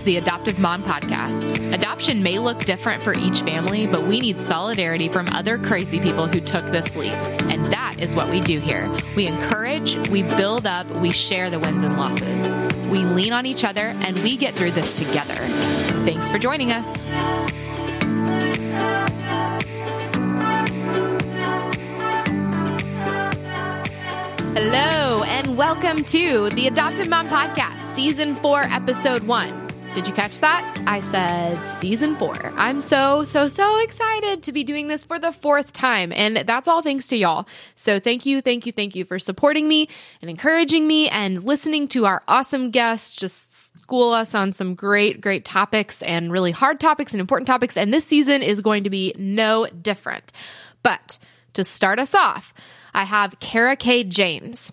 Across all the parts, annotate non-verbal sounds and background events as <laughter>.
is the Adoptive Mom Podcast. Adoption may look different for each family, but we need solidarity from other crazy people who took this leap. And that is what we do here. We encourage, we build up, we share the wins and losses. We lean on each other, and we get through this together. Thanks for joining us. Hello, and welcome to the Adoptive Mom Podcast, Season 4, Episode 1. Did you catch that? I said season four. I'm so, so, so excited to be doing this for the fourth time. And that's all thanks to y'all. So thank you, thank you, thank you for supporting me and encouraging me and listening to our awesome guests just school us on some great, great topics and really hard topics and important topics. And this season is going to be no different. But to start us off, I have Kara-Kae James.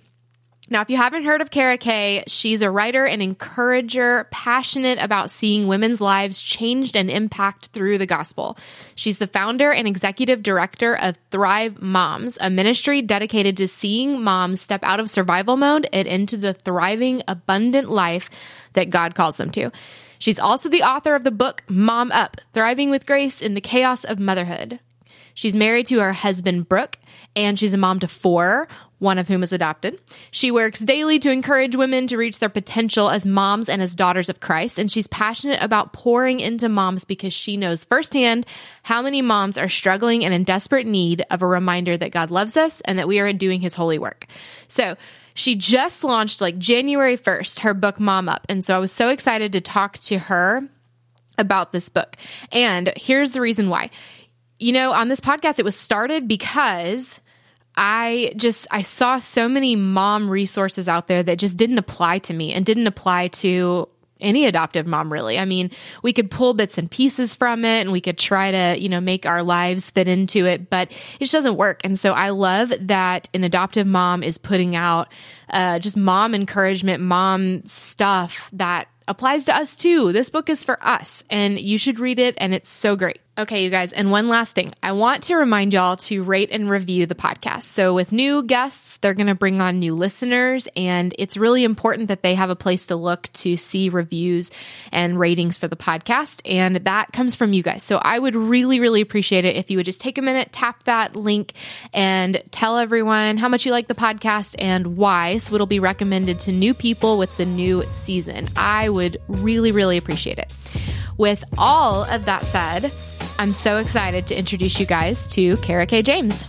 Now, if you haven't heard of Kara-Kae, she's a writer and encourager, passionate about seeing women's lives changed and impact through the gospel. She's the founder and executive director of Thrive Moms, a ministry dedicated to seeing moms step out of survival mode and into the thriving, abundant life that God calls them to. She's also the author of the book Mom Up Thriving with Grace in the Chaos of Motherhood. She's married to her husband, Brooke, and she's a mom to four, one of whom is adopted. She works daily to encourage women to reach their potential as moms and as daughters of Christ. And she's passionate about pouring into moms because she knows firsthand how many moms are struggling and in desperate need of a reminder that God loves us and that we are doing his holy work. So, she just launched like January 1st her book Mom Up. And so I was so excited to talk to her about this book. And here's the reason why you know, on this podcast, it was started because I just I saw so many mom resources out there that just didn't apply to me and didn't apply to any adoptive mom really. I mean, we could pull bits and pieces from it and we could try to, you know, make our lives fit into it, but it just doesn't work. And so I love that an adoptive mom is putting out uh, just mom encouragement, mom stuff that applies to us too. This book is for us and you should read it and it's so great. Okay, you guys, and one last thing. I want to remind y'all to rate and review the podcast. So, with new guests, they're going to bring on new listeners, and it's really important that they have a place to look to see reviews and ratings for the podcast. And that comes from you guys. So, I would really, really appreciate it if you would just take a minute, tap that link, and tell everyone how much you like the podcast and why. So, it'll be recommended to new people with the new season. I would really, really appreciate it. With all of that said, I'm so excited to introduce you guys to Kara-Kae James.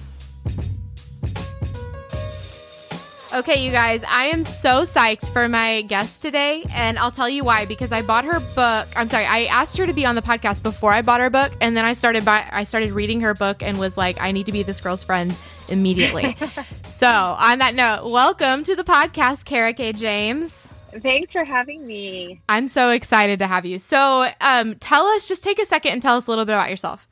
Okay, you guys, I am so psyched for my guest today, and I'll tell you why. Because I bought her book. I'm sorry, I asked her to be on the podcast before I bought her book, and then I started by I started reading her book and was like, I need to be this girl's friend immediately. <laughs> so, on that note, welcome to the podcast, Kara-Kae James. Thanks for having me. I'm so excited to have you. So, um, tell us, just take a second and tell us a little bit about yourself.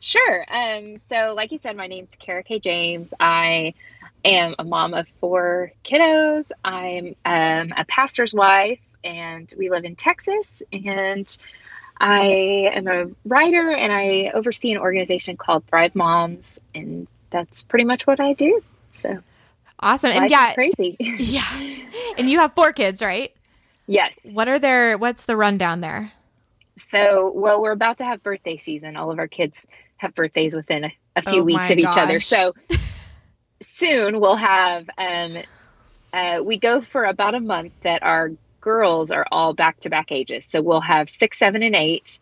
Sure. Um, so, like you said, my name's Kara-Kae James. I am a mom of four kiddos. I'm um, a pastor's wife, and we live in Texas. And I am a writer, and I oversee an organization called Thrive Moms, and that's pretty much what I do. So, Awesome. and yeah, crazy. <laughs> <laughs> yeah. And you have four kids, right? Yes. What are their what's the rundown there? So, well, we're about to have birthday season. All of our kids have birthdays within a, a few oh weeks of gosh. each other. So, <laughs> soon we'll have um uh, we go for about a month that our girls are all back to back ages. So we'll have six, seven, and eight.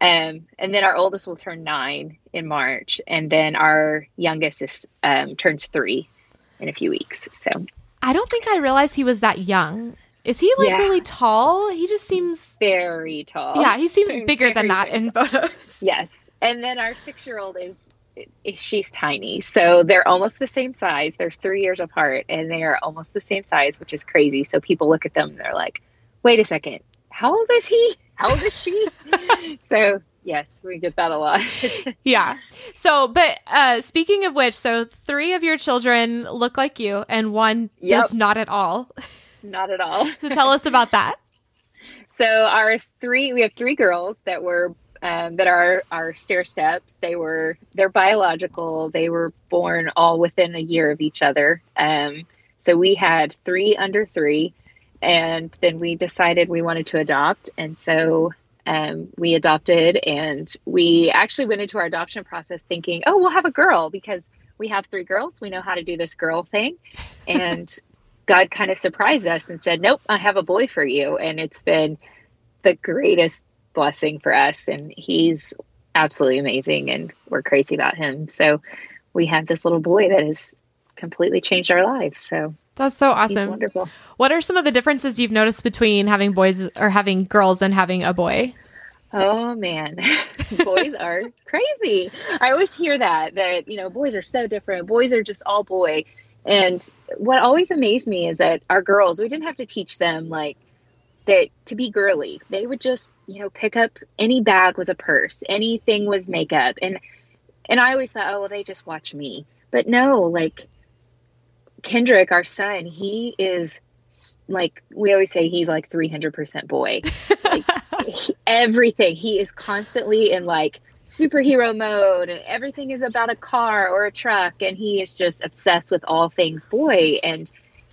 Um, and then our oldest will turn nine in March, and then our youngest is um, turns three in a few weeks. So I don't think I realized he was that young. Is he like yeah. really tall? He just seems very tall. Yeah, he seems <laughs> bigger than that in photos. <laughs> Yes. And then our six year old is, is, she's tiny. So they're almost the same size. They're three years apart and they are almost the same size, which is crazy. So people look at them and they're like, wait a second, how old is he? How old is she? <laughs> so Yes, we get that a lot. <laughs> yeah. So, but uh, speaking of which, so three of your children look like you, and one yep. does not at all. Not at all. so, tell us about that. <laughs> So, our three, we have three girls that were um, that are our stair steps. They were they're biological. They were born all within a year of each other. Um, so we had three under three, and then we decided we wanted to adopt. And so um, we adopted and we actually went into our adoption process thinking, oh, we'll have a girl because we have three girls. We know how to do this girl thing. <laughs> And God kind of surprised us and said, nope, I have a boy for you. And it's been the greatest blessing for us. And he's absolutely amazing and we're crazy about him. So we have this little boy that has completely changed our lives. So that's so awesome. wonderful. What are some of the differences you've noticed between having boys or having girls and having a boy? Oh man, <laughs> boys are <laughs> crazy. I always hear that that you know boys are so different. Boys are just all boy. And what always amazed me is that our girls, we didn't have to teach them like that to be girly. They would just, you know, pick up any bag was a purse, anything was makeup. And and I always thought, oh well, they just watch me. But no, like Kendrick, our son, he is like we always say he's like 300% boy. Like <laughs> he, everything. He is constantly in like superhero mode and everything is about a car or a truck and he is just obsessed with all things boy and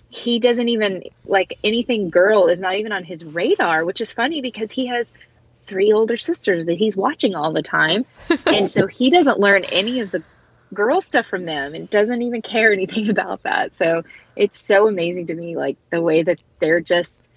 he doesn't even like anything girl is not even on his radar, which is funny because he has three older sisters that he's watching all the time. <laughs> and so he doesn't learn any of the girl stuff from them and doesn't even care <laughs> anything about that. So it's so amazing to me, like the way that they're just,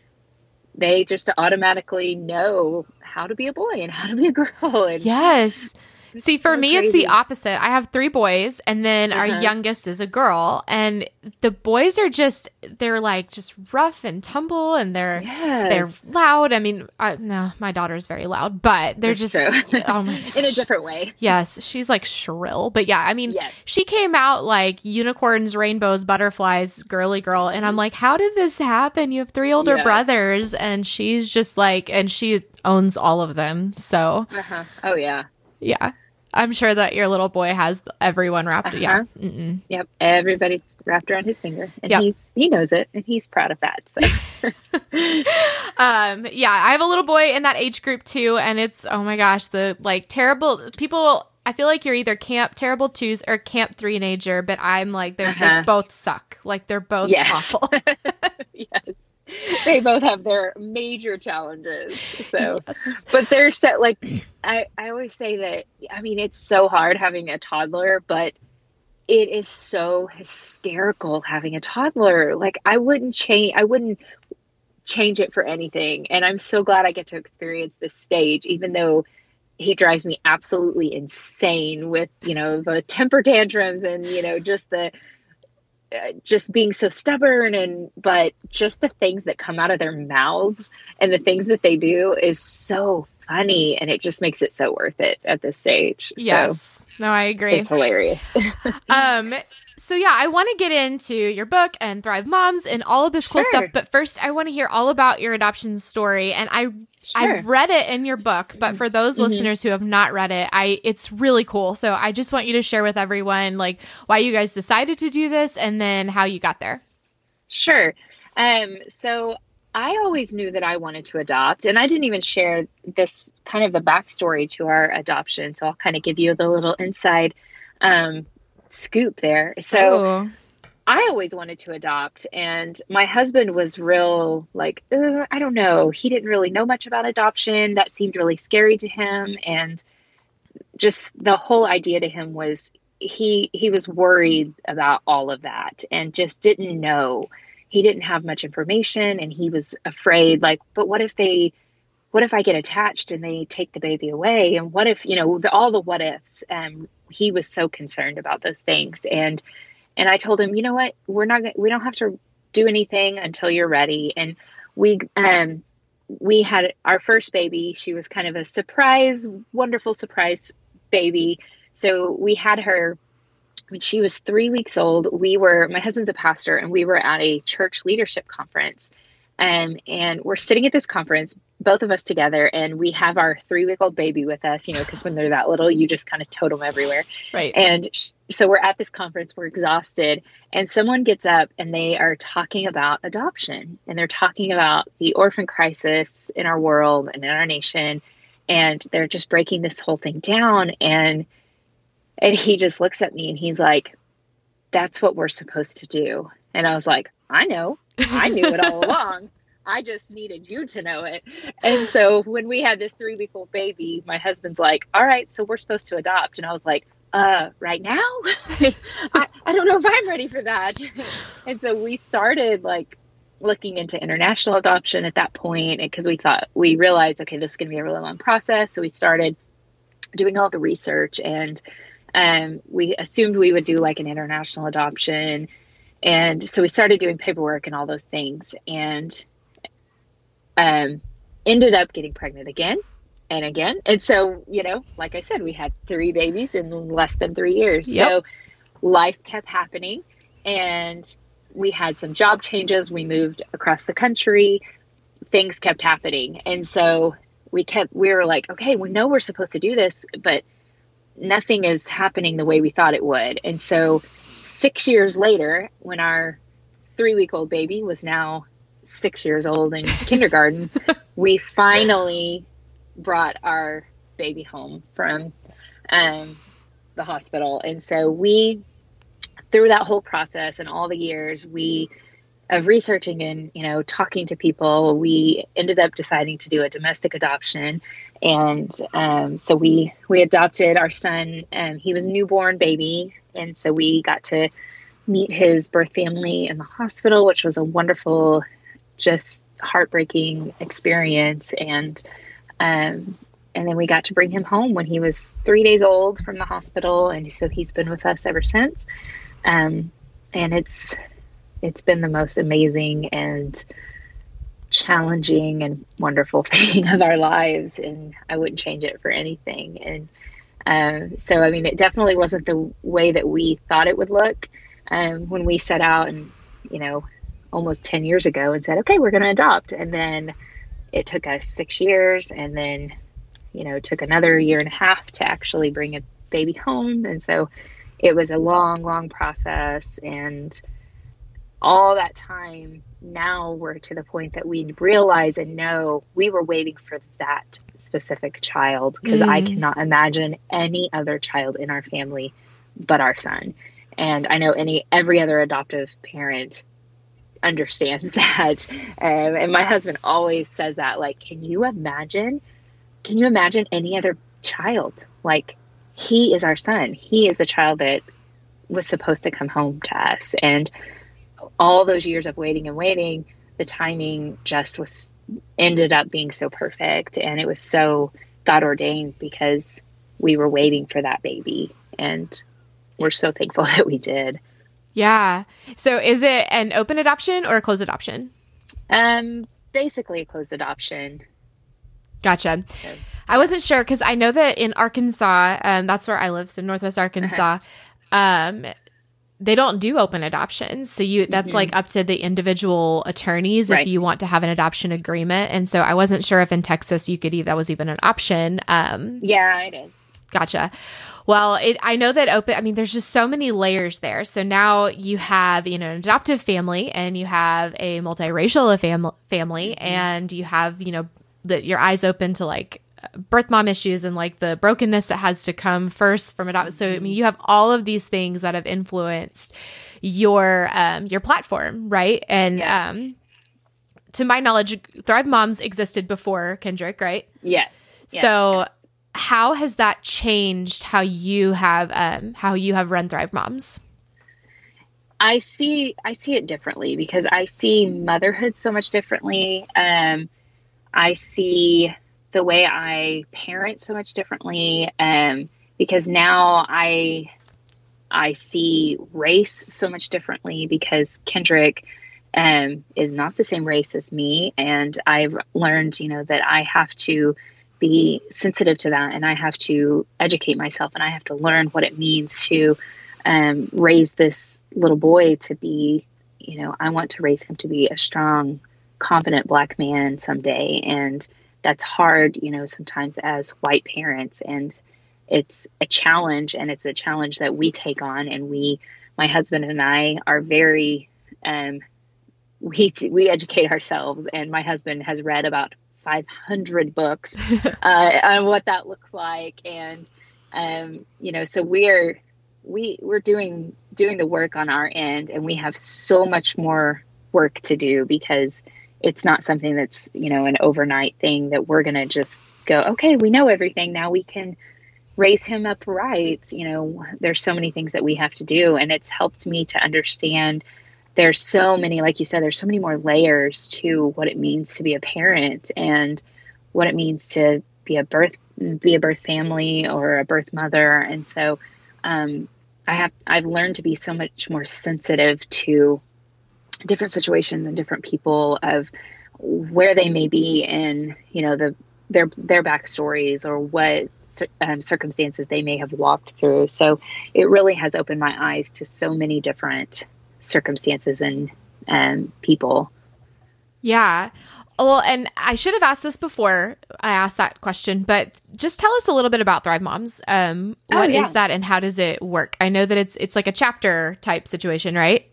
they just automatically know how to be a boy and how to be a girl. <laughs> And yes. See, for so me, crazy. it's the opposite. I have three boys, and then uh-huh. our youngest is a girl. And the boys are just, they're like just rough and tumble, and they're yes. they're loud. I mean, I, no, my daughter's very loud, but they're That's just <laughs> oh my <laughs> in a different way. Yes, she's like shrill, but yeah, I mean, yes. she came out like unicorns, rainbows, butterflies, girly girl, and I'm like, how did this happen? You have three older yes. brothers, and she's just like, and she owns all of them. So, uh-huh. oh yeah. Yeah. I'm sure that your little boy has everyone wrapped. Uh-huh. Yeah. Mm-mm. Yep. Everybody's wrapped around his finger, and yep. he's he knows it, and he's proud of that. So. <laughs> um. Yeah, I have a little boy in that age group too, and it's oh my gosh, the like terrible people. I feel like you're either camp terrible twos or camp three nager, but I'm like they're uh-huh. they both suck. Like they're both yes. awful. <laughs> yes. <laughs> they both have their major challenges. So, yes. but they're set like I, I always say that, I mean, it's so hard having a toddler, but it is so hysterical having a toddler. Like, I wouldn't change, I wouldn't change it for anything. And I'm so glad I get to experience this stage, even though he drives me absolutely insane with, you know, the temper tantrums and, you know, just the, just being so stubborn and but just the things that come out of their mouths and the things that they do is so funny and it just makes it so worth it at this stage. Yes. So no, I agree. It's hilarious. <laughs> um so yeah, I want to get into your book and Thrive Moms and all of this cool stuff, but first I want to hear all about your adoption story and I Sure. I've read it in your book, but for those mm-hmm. listeners who have not read it, I it's really cool. So I just want you to share with everyone like why you guys decided to do this and then how you got there. Sure. Um so I always knew that I wanted to adopt, and I didn't even share this kind of the backstory to our adoption. So I'll kind of give you the little inside um, scoop there. So Ooh. I always wanted to adopt, and my husband was real like I don't know. He didn't really know much about adoption. That seemed really scary to him, and just the whole idea to him was he he was worried about all of that and just didn't know. He didn't have much information, and he was afraid. Like, but what if they? What if I get attached and they take the baby away? And what if you know the, all the what ifs? Um, he was so concerned about those things, and and I told him, you know what, we're not, we don't have to do anything until you're ready. And we, um, we had our first baby. She was kind of a surprise, wonderful surprise baby. So we had her when she was three weeks old. We were, my husband's a pastor, and we were at a church leadership conference. Um, and we're sitting at this conference, both of us together, and we have our three week old baby with us, you know, because when they're that little, you just kind of tote them everywhere. Right. And sh- so we're at this conference, we're exhausted, and someone gets up and they are talking about adoption and they're talking about the orphan crisis in our world and in our nation. And they're just breaking this whole thing down. And and he just looks at me and he's like, That's what we're supposed to do. And I was like, I know. I knew it all <laughs> along. I just needed you to know it. And so when we had this three week old baby, my husband's like, all right, so we're supposed to adopt. And I was like, uh, right now? <laughs> I, I don't know if I'm ready for that. <laughs> and so we started like looking into international adoption at that point because we thought we realized, okay, this is going to be a really long process. So we started doing all the research and um, we assumed we would do like an international adoption. And so we started doing paperwork and all those things and um, ended up getting pregnant again and again. And so, you know, like I said, we had three babies in less than three years. Yep. So life kept happening and we had some job changes. We moved across the country. Things kept happening. And so we kept, we were like, okay, we know we're supposed to do this, but nothing is happening the way we thought it would. And so six years later, when our three week old baby was now six years old in <laughs> kindergarten, we <laughs> finally brought our baby home from um, the hospital. And so we, through that whole process and all the years, we of researching and you know talking to people, we ended up deciding to do a domestic adoption, and um, so we we adopted our son. Um, he was a newborn baby, and so we got to meet his birth family in the hospital, which was a wonderful, just heartbreaking experience, and um, and then we got to bring him home when he was three days old from the hospital, and so he's been with us ever since. Um, and it's it's been the most amazing and challenging and wonderful <laughs> thing of our lives, and I wouldn't change it for anything. And um, so, I mean, it definitely wasn't the way that we thought it would look um, when we set out, and you know, almost ten years ago, and said, "Okay, we're going to adopt," and then it took us six years and then you know took another year and a half to actually bring a baby home. And so it was a long long process. And all that time now we're to the point that we realize and know we were waiting for that specific child because mm. i cannot imagine any other child in our family but our son and i know any every other adoptive parent understands <laughs> that. Um, and my husband always says that, like, can you imagine? Can you imagine any other child? Like, he is our son. He is the child that was supposed to come home to us. And all those years of waiting and waiting, the timing just was ended up being so perfect. And it was so God ordained because we were waiting for that baby. And we're so thankful <laughs> that we did. Yeah. So is it an open adoption or a closed adoption? Um, basically a closed adoption. Gotcha. So, I wasn't sure because I know that in Arkansas, um, that's where I live, so Northwest Arkansas, uh-huh. um, they don't do open adoptions. So you that's mm-hmm. like up to the individual attorneys right. if you want to have an adoption agreement. And so I wasn't sure if in Texas you could even that was even an option. Um, yeah, it is. Gotcha. Well, it, I know that open, I mean, there's just so many layers there. So now you have, you know, an adoptive family and you have a multiracial fam- family mm-hmm. and you have, you know, that your eyes open to like birth mom issues and like the brokenness that has to come first from adopt. So, I mean, you have all of these things that have influenced your, um, your platform, right? And, yes. um, to my knowledge, Thrive Moms existed before Kendrick, right? Yes. So, yes how has that changed how you have um, how you have run Thrive Moms? I see I see it differently because I see motherhood so much differently. Um, I see the way I parent so much differently um, because now I I see race so much differently because Kendrick um, is not the same race as me, and I've learned you know that I have to be sensitive to that and I have to educate myself and I have to learn what it means to um, raise this little boy to be, you know, I want to raise him to be a strong, confident black man someday. And that's hard, you know, sometimes as white parents. And it's a challenge and it's a challenge that we take on. And we, my husband and I are very, um, we, <laughs> we educate ourselves and my husband has read about 500 books <laughs> uh, on what that looks like and um, you know so we're we we're doing doing the work on our end and we have so much more work to do because it's not something that's you know an overnight thing that we're going to just go okay we know everything. Now we can raise him up right. You know there's so many things that we have to do. And it's helped me to understand there's so many like you said there's so many more layers to what it means to be a parent and what it means to be a birth be a birth family or a birth mother. And so um, i have i've learned to be so much more sensitive to different situations and different people of where they may be in you know the their their backstories or what um, circumstances they may have walked through so it really has opened my eyes to so many different circumstances and um, people yeah well, and I should have asked this before I asked that question, but just tell us a little bit about Thrive Moms. Um, oh, what oh, yeah. is that, and how does it work? I know that it's it's like a chapter type situation, right?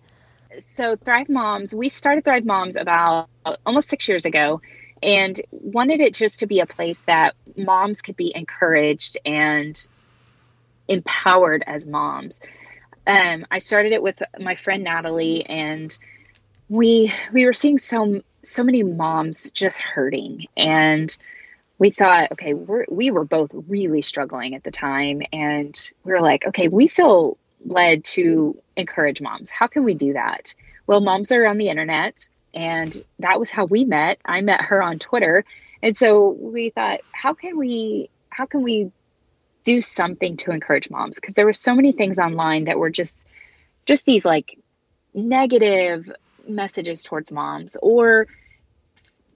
So Thrive Moms, we started Thrive Moms about almost six years ago and wanted it just to be a place that moms could be encouraged and empowered as moms. Um, I started it with my friend Natalie, and we we were seeing so so many moms just hurting, and we thought, okay, we're, we were both really struggling at the time, and we were like, okay, we feel led to encourage moms. How can we do that? Well, moms are on the internet, and that was how we met. I met her on Twitter, and so we thought, how can we how can we do something to encourage moms? Because there were so many things online that were just just these like negative messages towards moms or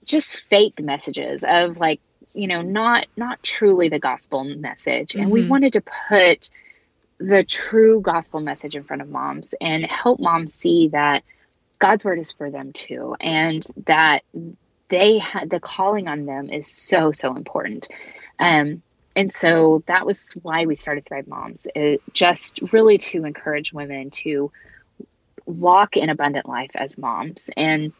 just fake messages of like you know not not truly the gospel message and mm-hmm. we wanted to put the true gospel message in front of moms and help moms see that God's word is for them too, and that they had the calling on them is so so important. Um, and so that was why we started Thrive Moms, it, just really to encourage women to walk in abundant life as moms. And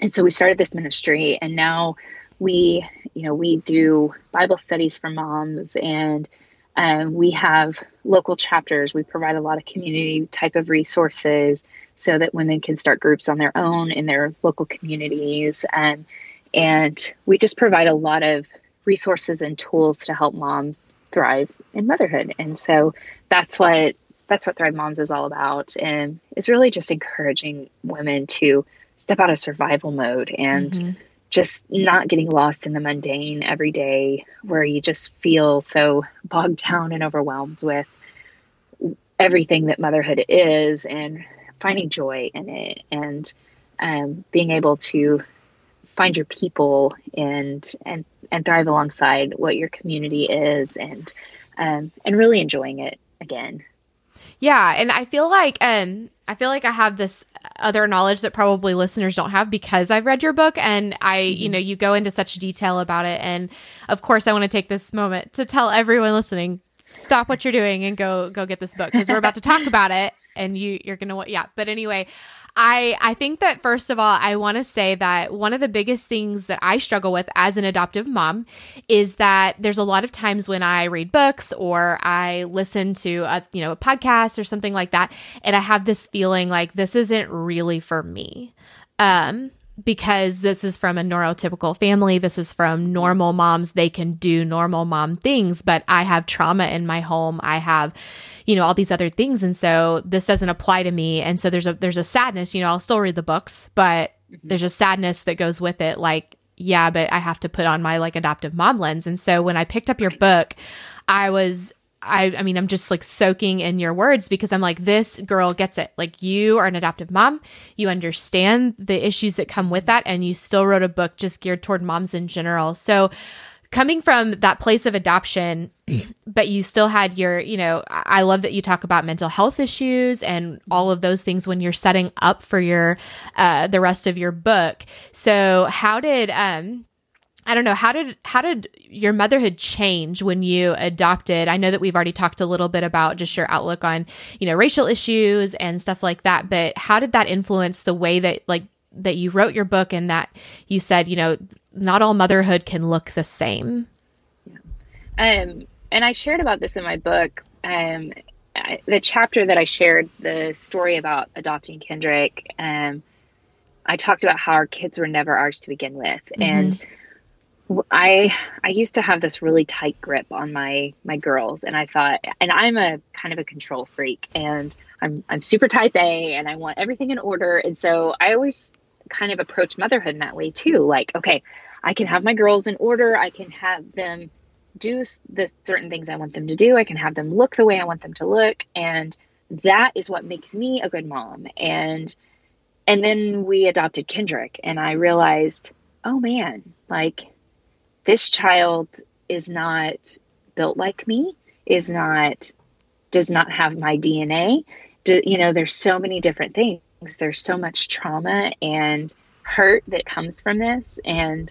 and so we started this ministry, and now we you know we do Bible studies for moms and um, we have local chapters. We provide a lot of community type of resources so that women can start groups on their own in their local communities. Um, and we just provide a lot of resources and tools to help moms thrive in motherhood. And so that's what that's what Thrive Moms is all about, and it's really just encouraging women to step out of survival mode and. Mm-hmm just not getting lost in the mundane every day where you just feel so bogged down and overwhelmed with everything that motherhood is and finding joy in it and um, being able to find your people and and and thrive alongside what your community is and um, and really enjoying it again yeah, and I feel like um I feel like I have this other knowledge that probably listeners don't have because I've read your book and I, mm-hmm. you know, you go into such detail about it and of course I want to take this moment to tell everyone listening stop what you're doing and go go get this book because we're about to talk about it and you you're going to yeah, but anyway, I I think that first of all, I want to say that one of the biggest things that I struggle with as an adoptive mom is that there's a lot of times when I read books or I listen to a you know a podcast or something like that, and I have this feeling like this isn't really for me. Um, because this is from a neurotypical family. This is from normal moms. They can do normal mom things, but I have trauma in my home. I have, you know, all these other things. And so this doesn't apply to me. And so there's a, there's a sadness, you know, I'll still read the books, but mm-hmm. there's a sadness that goes with it. Like, yeah, but I have to put on my like adoptive mom lens. And so when I picked up your book, I was I, I mean, I'm just like soaking in your words because I'm like, this girl gets it. Like, you are an adoptive mom. You understand the issues that come with that. And you still wrote a book just geared toward moms in general. So, coming from that place of adoption, <clears throat> but you still had your, you know, I love that you talk about mental health issues and all of those things when you're setting up for your, uh, the rest of your book. So, how did, um, I don't know how did how did your motherhood change when you adopted? I know that we've already talked a little bit about just your outlook on, you know, racial issues and stuff like that, but how did that influence the way that like that you wrote your book and that you said, you know, not all motherhood can look the same? Um and I shared about this in my book. Um I, the chapter that I shared, the story about adopting Kendrick, um I talked about how our kids were never ours to begin with. Mm-hmm. And I I used to have this really tight grip on my my girls and I thought and I'm a kind of a control freak and I'm I'm super type A and I want everything in order and so I always kind of approach motherhood in that way too. Like okay I can have my girls in order. I can have them do the certain things I want them to do. I can have them look the way I want them to look. And that is what makes me a good mom. And and then we adopted Kendrick and I realized oh man like this child is not built like me, is not, does not have my DNA. Do, you know, there's so many different things. There's so much trauma and hurt that comes from this. And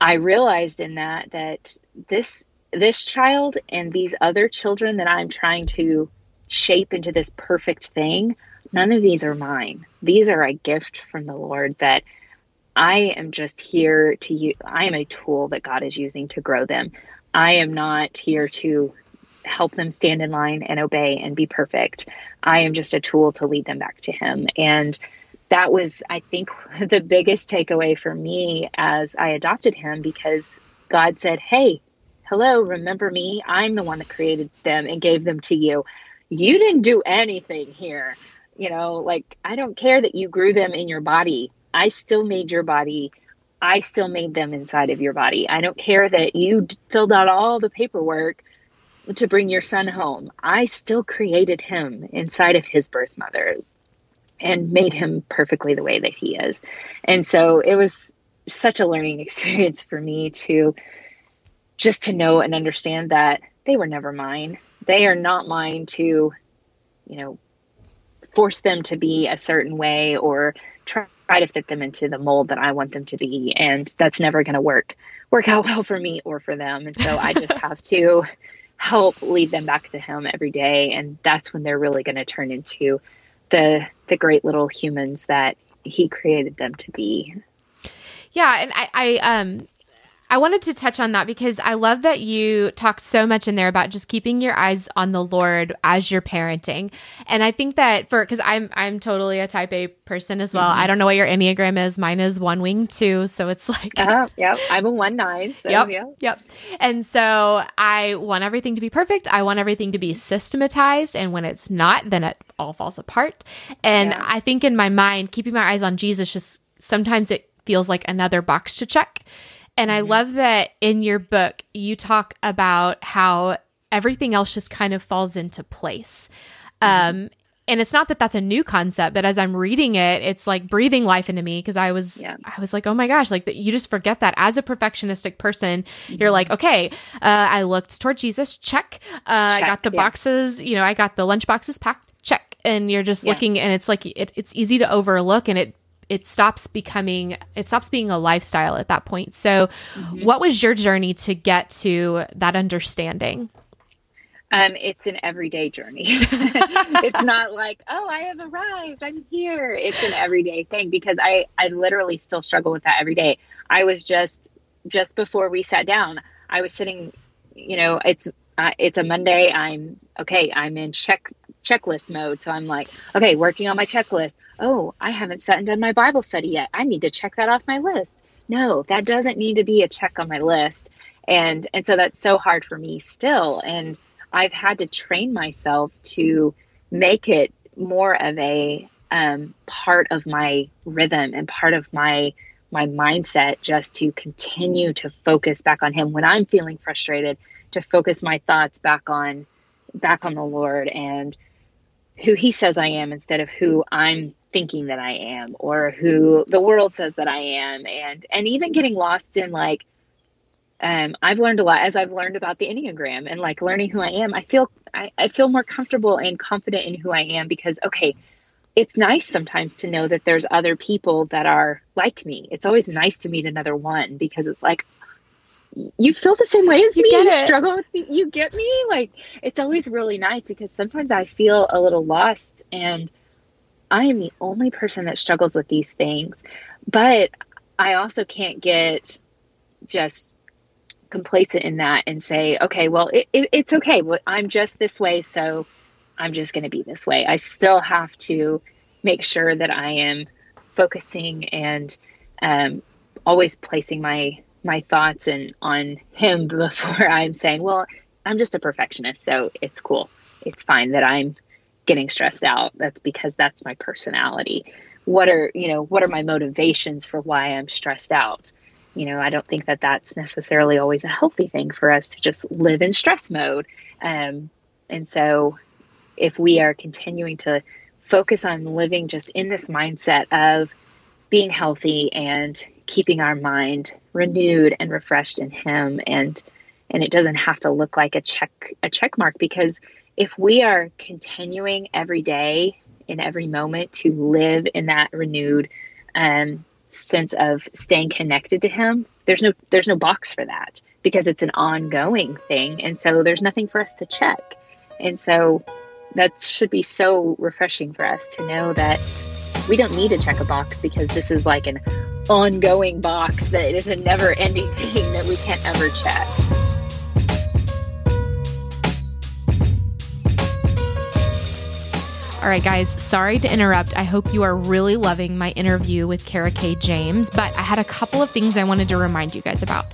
I realized in that that this this child and these other children that I'm trying to shape into this perfect thing, none of these are mine. These are a gift from the Lord that I am just here to use, I am a tool that God is using to grow them. I am not here to help them stand in line and obey and be perfect. I am just a tool to lead them back to Him. And that was, I think, <laughs> the biggest takeaway for me as I adopted him because God said, Hey, hello, remember me? I'm the one that created them and gave them to you. You didn't do anything here. You know, like, I don't care that you grew them in your body. I still made your body. I still made them inside of your body. I don't care that you filled out all the paperwork to bring your son home. I still created him inside of his birth mother and made him perfectly the way that he is. And so it was such a learning <laughs> experience for me to just to know and understand that they were never mine. They are not mine to, you know, force them to be a certain way or try to fit them into the mold that I want them to be. And that's never going to work, work out <laughs> well for me or for them. And so I just <laughs> have to help lead them back to him every day. And that's when they're really going to turn into the, the great little humans that he created them to be. Yeah. And I, I, um, I wanted to touch on that because I love that you talked so much in there about just keeping your eyes on the Lord as you're parenting. And I think that for because I'm I'm totally a type A person as well. Mm-hmm. I don't know what your Enneagram is. Mine is one wing two. So it's like uh, yep. I'm a one nine. So yep, yeah. Yep. And so I want everything to be perfect. I want everything to be systematized. And when it's not, then it all falls apart. And yeah. I think in my mind, keeping my eyes on Jesus just sometimes it feels like another box to check. And mm-hmm. I love that in your book, you talk about how everything else just kind of falls into place. Mm-hmm. Um, and it's not that that's a new concept, but as I'm reading it, it's like breathing life into me because I was, yeah. I was like, oh my gosh, like you just forget that as a perfectionistic person, mm-hmm. you're like, okay, uh, I looked toward Jesus, check. Uh, check I got the yeah. boxes, you know, I got the lunch boxes packed, check. And you're just yeah. looking, and it's like it, it's easy to overlook, and it it stops becoming it stops being a lifestyle at that point. So, mm-hmm. what was your journey to get to that understanding? Um, it's an everyday journey. <laughs> it's not like, oh, I have arrived, I'm here. It's an everyday thing because I I literally still struggle with that every day. I was just just before we sat down, I was sitting, you know, it's uh, it's a Monday. I'm okay. I'm in check checklist mode. So I'm like, okay, working on my checklist. Oh, I haven't sat and done my Bible study yet. I need to check that off my list. No, that doesn't need to be a check on my list. And and so that's so hard for me still. And I've had to train myself to make it more of a um, part of my rhythm and part of my my mindset just to continue to focus back on him when I'm feeling frustrated, to focus my thoughts back on back on the Lord and who he says I am instead of who I'm thinking that I am or who the world says that I am and and even getting lost in like um, I've learned a lot as I've learned about the Enneagram and like learning who I am. I feel I, I feel more comfortable and confident in who I am because okay, it's nice sometimes to know that there's other people that are like me. It's always nice to meet another one because it's like, you feel the same way as you me. you it. struggle with me. You get me? Like it's always really nice because sometimes I feel a little lost and I am the only person that struggles with these things. But I also can't get just complacent in that and say, okay, well, it, it, it's okay. I'm just this way, so I'm just going to be this way. I still have to make sure that I am focusing and um, always placing my my thoughts and on him <laughs> before I'm saying, well, I'm just a perfectionist, so it's cool. It's fine that I'm getting stressed out. That's because that's my personality. What are, you know, what are my motivations for why I'm stressed out? You know, I don't think that that's necessarily always a healthy thing for us to just live in stress mode. Um, and so if we are continuing to focus on living just in this mindset of being healthy and keeping our mind renewed and refreshed in him. And and it doesn't have to look like a check a check mark because if we are continuing every day in every moment to live in that renewed um, sense of staying connected to him there's no there's no box for that because it's an ongoing thing. And so there's nothing for us to check. And so that should be so refreshing for us to know that we don't need to check a box because this is like an ongoing box that is a never ending thing that we can't ever check. All right, guys, sorry to interrupt. I hope you are really loving my interview with Kara-Kae James, but I had a couple of things I wanted to remind you guys about.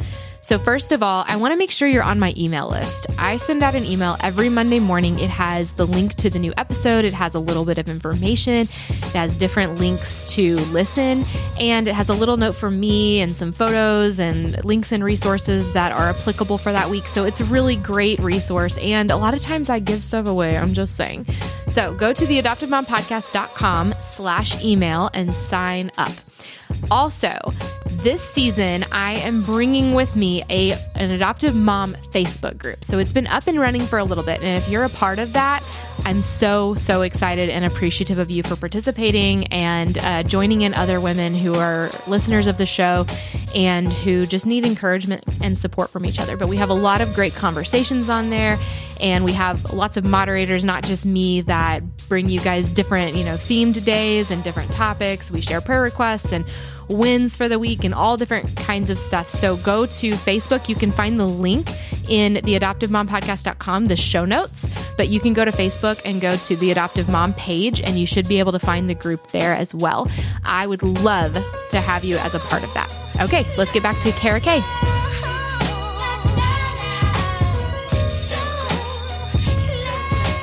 So, first of all, I want to make sure you're on my email list. I send out an email every Monday morning. It has the link to the new episode, it has a little bit of information, it has different links to listen, and it has a little note from me and some photos and links and resources that are applicable for that week. So, it's a really great resource. And a lot of times I give stuff away. I'm just saying. So, go to theadoptivemompodcast.com slash email and sign up. Also, this season, I am bringing with me a an adoptive mom Facebook group. So it's been up and running for a little bit, and if you're a part of that, I'm so so excited and appreciative of you for participating and uh, joining in other women who are listeners of the show and who just need encouragement and support from each other. But we have a lot of great conversations on there, and we have lots of moderators, not just me, that bring you guys different you know themed days and different topics. We share prayer requests and wins for the week and all different kinds of stuff. So go to Facebook. You can find the link in the adoptivemompodcast.com, the show notes, but you can go to Facebook and go to the adoptive mom page and you should be able to find the group there as well. I would love to have you as a part of that. Okay, let's get back to Kara K.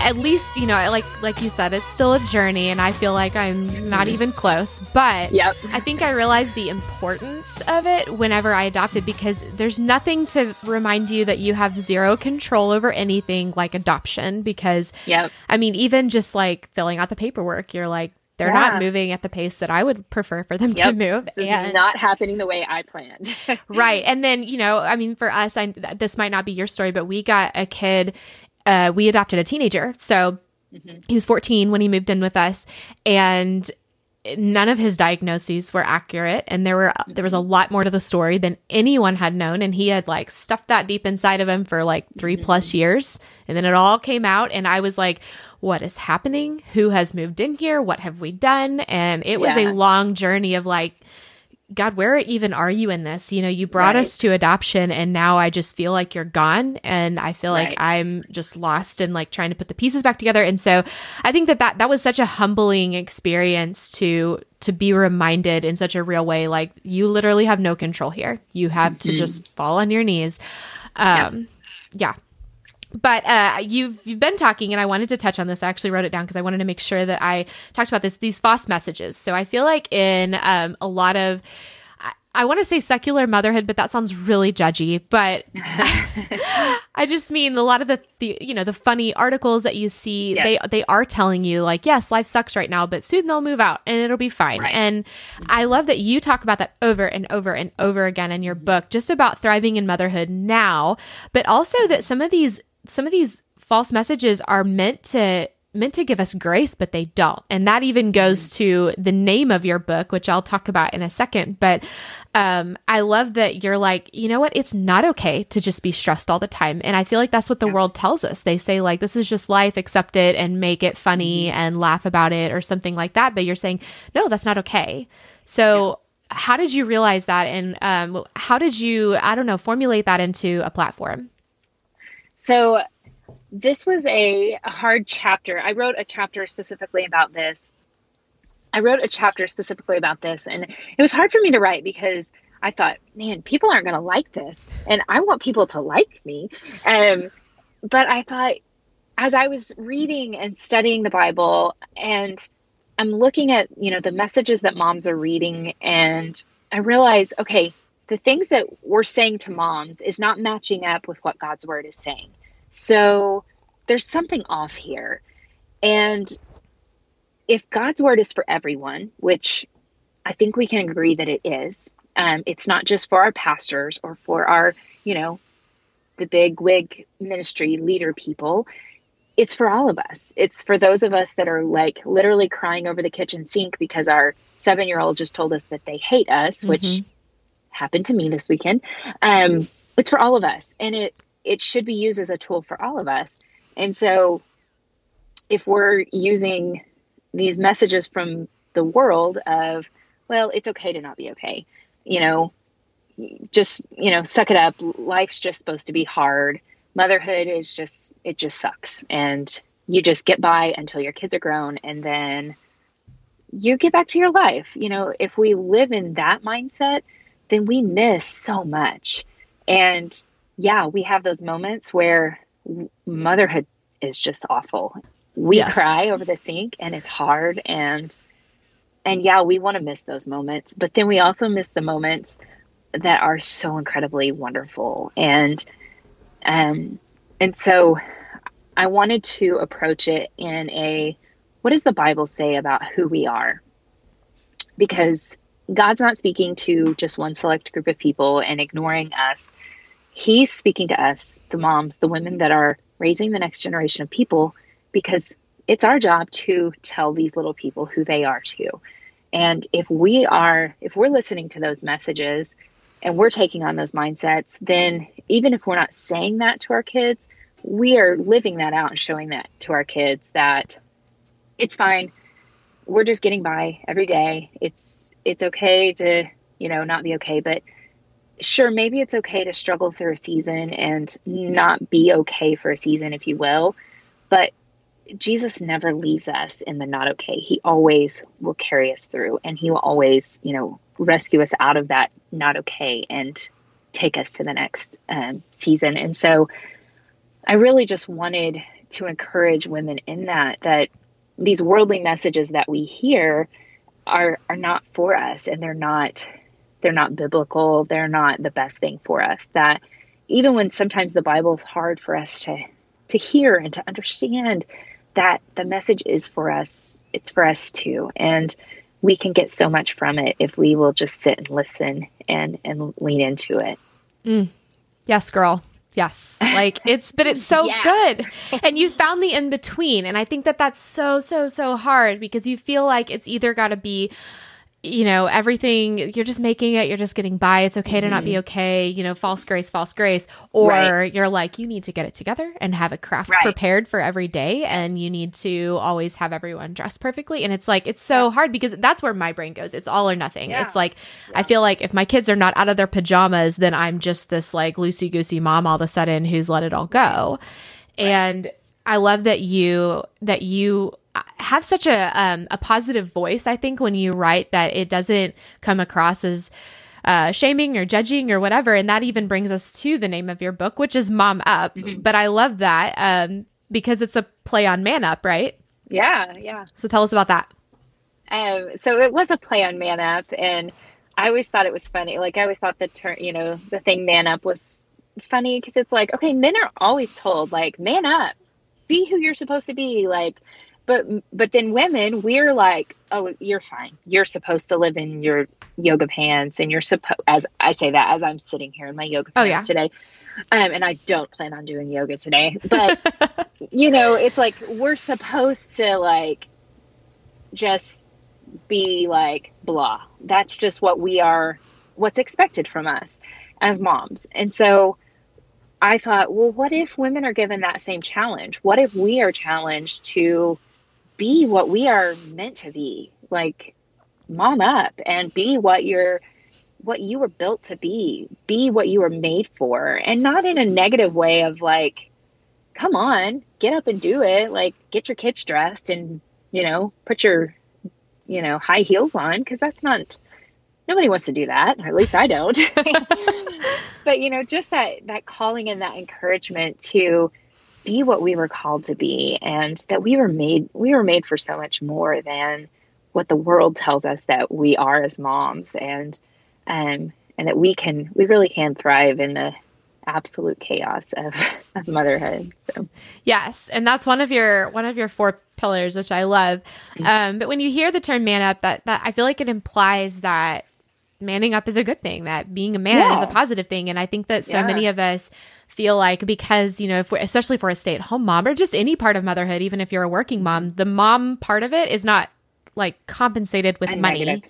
at least you know like like you said it's still a journey and i feel like i'm not even close but yep. i think i realized the importance of it whenever i adopted because there's nothing to remind you that you have zero control over anything like adoption because yep. i mean even just like filling out the paperwork you're like they're yeah. not moving at the pace that I would prefer for them yep. to move. This and, not happening the way I planned. right. And then, you know, I mean, for us, I, this might not be your story, but we got a kid uh, we adopted a teenager. So mm-hmm. he was 14 when he moved in with us. And none of his diagnoses were accurate and there were there was a lot more to the story than anyone had known and he had like stuffed that deep inside of him for like 3 mm-hmm. plus years and then it all came out and I was like what is happening who has moved in here what have we done and it was yeah. a long journey of like God, where even are you in this? You know, you brought right. us to adoption and now I just feel like you're gone and I feel right. like I'm just lost and like trying to put the pieces back together. And so I think that, that that was such a humbling experience to to be reminded in such a real way like you literally have no control here. You have mm-hmm. to just fall on your knees. Um yeah. yeah but uh, you've you've been talking, and I wanted to touch on this. I actually wrote it down because I wanted to make sure that I talked about this. These false messages. So I feel like in um, a lot of I want to say secular motherhood, but that sounds really judgy. But <laughs> I just mean a lot of the, the, you know the funny articles that you see, yes. they they are telling you like, yes, life sucks right now, but soon they'll move out and it'll be fine. Right. And I love that you talk about that over and over and over again in your book, just about thriving in motherhood now, but also that some of these some of these false messages are meant to meant to give us grace, but they don't. And that even goes mm-hmm. to the name of your book, which I'll talk about in a second. But um, I love that you're like, you know what? It's not okay to just be stressed all the time. And I feel like that's what the world tells us. They say, like, this is just life, accept it and make it funny mm-hmm. and laugh about it or something like that. But you're saying, no, that's not okay. So, yeah. How did you realize that? And um, how did you, I don't know, formulate that into a platform? So this was a, hard chapter. I wrote a chapter specifically about this I wrote a chapter specifically about this, and it was hard for me to write because I thought, man, people aren't going to like this, and I want people to like me. Um, but I thought, as I was reading and studying the Bible, and I'm looking at you know the messages that moms are reading, and I realize, okay, the things that we're saying to moms is not matching up with what God's word is saying. So there's something off here. And if God's word is for everyone, which I think we can agree that it is, um, it's not just for our pastors or for our, you know, the big wig ministry leader people. It's for all of us. It's for those of us that are like literally crying over the kitchen sink because our seven year old just told us that they hate us, mm-hmm. which happened to me this weekend. Um, it's for all of us, and it it should be used as a tool for all of us. And so, if we're using these messages from the world of, well, it's okay to not be okay, you know, just you know, suck it up. Life's just supposed to be hard. Motherhood is just it just sucks, and you just get by until your kids are grown, and then you get back to your life. You know, if we live in that mindset, then we miss so much. And yeah, we have those moments where motherhood is just awful. We yes. cry over the sink and it's hard and and yeah, we want to miss those moments, but then we also miss the moments that are so incredibly wonderful. And um and so I wanted to approach it in a what does the Bible say about who we are? Because God's not speaking to just one select group of people and ignoring us. He's speaking to us, the moms, the women that are raising the next generation of people, because it's our job to tell these little people who they are too. And if we are, if we're listening to those messages and we're taking on those mindsets, then even if we're not saying that to our kids, we are living that out and showing that to our kids that it's fine. We're just getting by every day. It's it's okay to, you know, not be okay, but sure, maybe it's okay to struggle through a season and not be okay for a season, if you will. But Jesus never leaves us in the not okay. He always will carry us through and he will always, you know, rescue us out of that not okay and take us to the next um, season. And so I really just wanted to encourage women in that, that these worldly messages that we hear are are not for us and they're not they're not biblical. They're not the best thing for us. That even when sometimes the bible is hard for us to to hear and to understand that the message is for us. It's for us too. And we can get so much from it if we will just sit and listen and and lean into it. Mm. yes girl Yes. Like it's, but it's <laughs> so yeah. good. And you found the in between. And I think that that's so, so, so hard because you feel like it's either got to be you know, everything, you're just making it, you're just getting by. It's okay mm-hmm. to not be mm-hmm. okay, you know, false grace, false grace. Or right. you're like, you need to get it together and have a craft right. prepared for every day. And you need to always have everyone dressed perfectly. And it's like, it's so hard because that's where my brain goes. It's all or nothing. Yeah. It's like, yeah. I feel like if my kids are not out of their pajamas, then I'm just this like loosey goosey mom all of a sudden who's let it all go. Right. And I love that you, that you, have such a um, a positive voice. I think when you write that it doesn't come across as uh, shaming or judging or whatever, and that even brings us to the name of your book, which is Mom Up. Mm-hmm. But I love that um, because it's a play on Man Up, right? Yeah, yeah. So tell us about that. Um, so it was a play on Man Up, and I always thought it was funny. Like I always thought the term, you know, the thing Man Up was funny because it's like, okay, men are always told like, man up, be who you're supposed to be, like but but then women we're like oh you're fine. You're supposed to live in your yoga pants and you're supposed as i say that as i'm sitting here in my yoga pants oh, yeah. today um, and i don't plan on doing yoga today but <laughs> you know it's like we're supposed to like just be like blah. That's just what we are what's expected from us as moms. And so I thought, well, what if women are given that same challenge? What if we are challenged to be what we are meant to be? Like mom up and be what you're what you were built to be. Be what you were made for. And not in a negative way of like come on get up and do it. Like get your kids dressed and you know put your you know, high heels on because that's not nobody wants to do that, or at least I don't. <laughs> <laughs> but you know, just that that calling and that encouragement to be what we were called to be and that we were made we were made for so much more than what the world tells us that we are as moms and um and that we can we really can thrive in the absolute chaos of, of motherhood. So yes, and that's one of your one of your four pillars, which I love. Mm-hmm. Um, but when you hear the term "man up," that that I feel like it implies that manning up is a good thing, that being a man yeah. is a positive thing, and I think that so yeah. many of us feel like because you know, if especially for a stay at home mom or just any part of motherhood, even if you're a working mom, the mom part of it is not like compensated with money. Negative.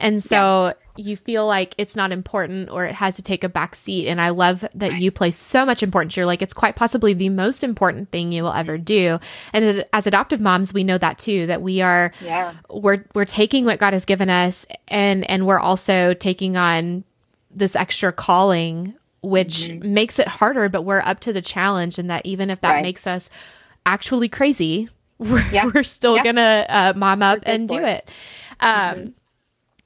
And so yeah. you feel like it's not important or it has to take a back seat. And I love that right. you place so much importance. You're like, it's quite possibly the most important thing you will ever do. And as, adoptive moms, we know that too, that we are, yeah. we're, we're taking what God has given us and, and we're also taking on this extra calling, which mm-hmm. makes it harder, but we're up to the challenge. And that even if that right. makes us actually crazy, <laughs> we're, yeah. we're still yeah. gonna uh, mom up and do it. it. Um, mm-hmm.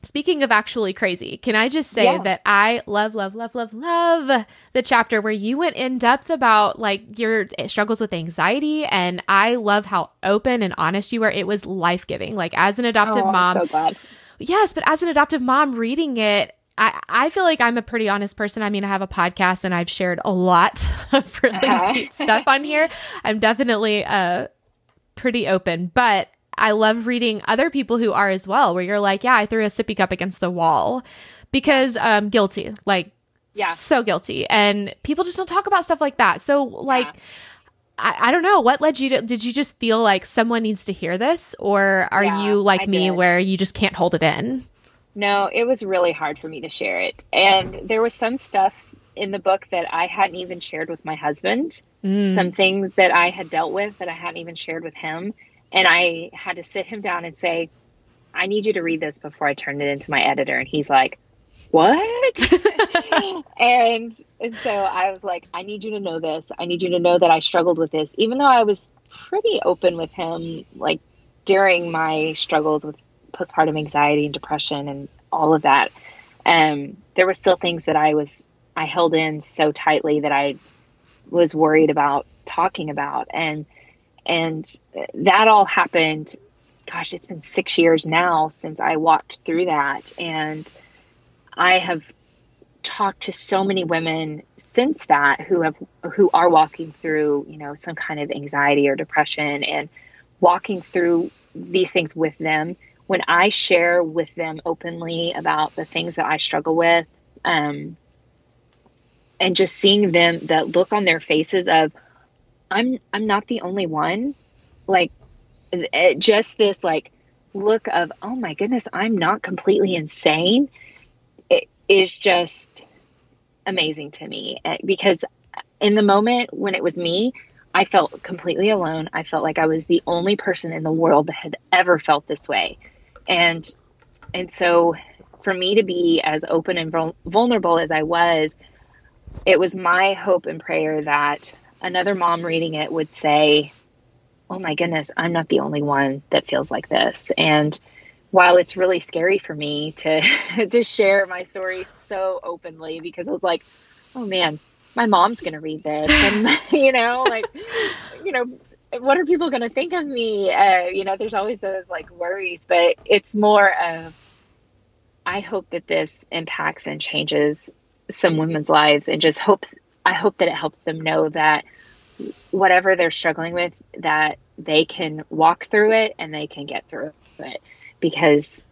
Speaking of actually crazy, can I just say yeah. that I love, love, love, love, love the chapter where you went in depth about like your struggles with anxiety. And I love how open and honest you were. It was life giving. Like as an adoptive oh, mom. so glad. Yes, but as an adoptive mom reading it, I, I feel like I'm a pretty honest person. I mean, I have a podcast and I've shared a lot <laughs> of really uh-huh. deep stuff on here. I'm definitely uh, pretty open, but I love reading other people who are as well, where you're like, yeah, I threw a sippy cup against the wall because um guilty, like yeah, so guilty, and people just don't talk about stuff like that. So like. Yeah. I, I, don't know what led you to did you just feel like someone needs to hear this or are yeah, you like I me did. where you just can't hold it in no it was really hard for me to share it and there was some stuff in the book that i hadn't even shared with my husband mm. some things that i had dealt with that i hadn't even shared with him and I had to sit him down and say, I need you to read this before I turn it into my editor. And he's like, what? <laughs> and and so I was like, I need you to know this. I need you to know that I struggled with this, even though I was pretty open with him, like during my struggles with postpartum anxiety and depression and all of that. Um, there were still things that I was I held in so tightly that I was worried about talking about. And and that all happened, gosh, it's been six years now since I walked through that. And I have talked to so many women since that who have who are walking through you know some kind of anxiety or depression and walking through these things with them when i share with them openly about the things that i struggle with um, and just seeing them that look on their faces of I'm I'm not the only one. Like it, just this like look of oh my goodness, I'm not completely insane. It is just amazing to me eh, because in the moment when it was me, I felt completely alone. I felt like I was the only person in the world that had ever felt this way. And and so for me to be as open and vulnerable as I was, it was my hope and prayer that another mom reading it would say, Oh my goodness, I'm not the only one that feels like this. And while it's really scary for me to <laughs> to share my story so openly because I was like, oh man, my mom's gonna read this, <laughs> and <laughs> you know, like, you know, what are people gonna think of me? Uh, you know, there's always those like worries, but it's more of, I hope that this impacts and changes some women's lives, and just hope I hope that it helps them know that whatever they're struggling with, that they can walk through it and they can get through it because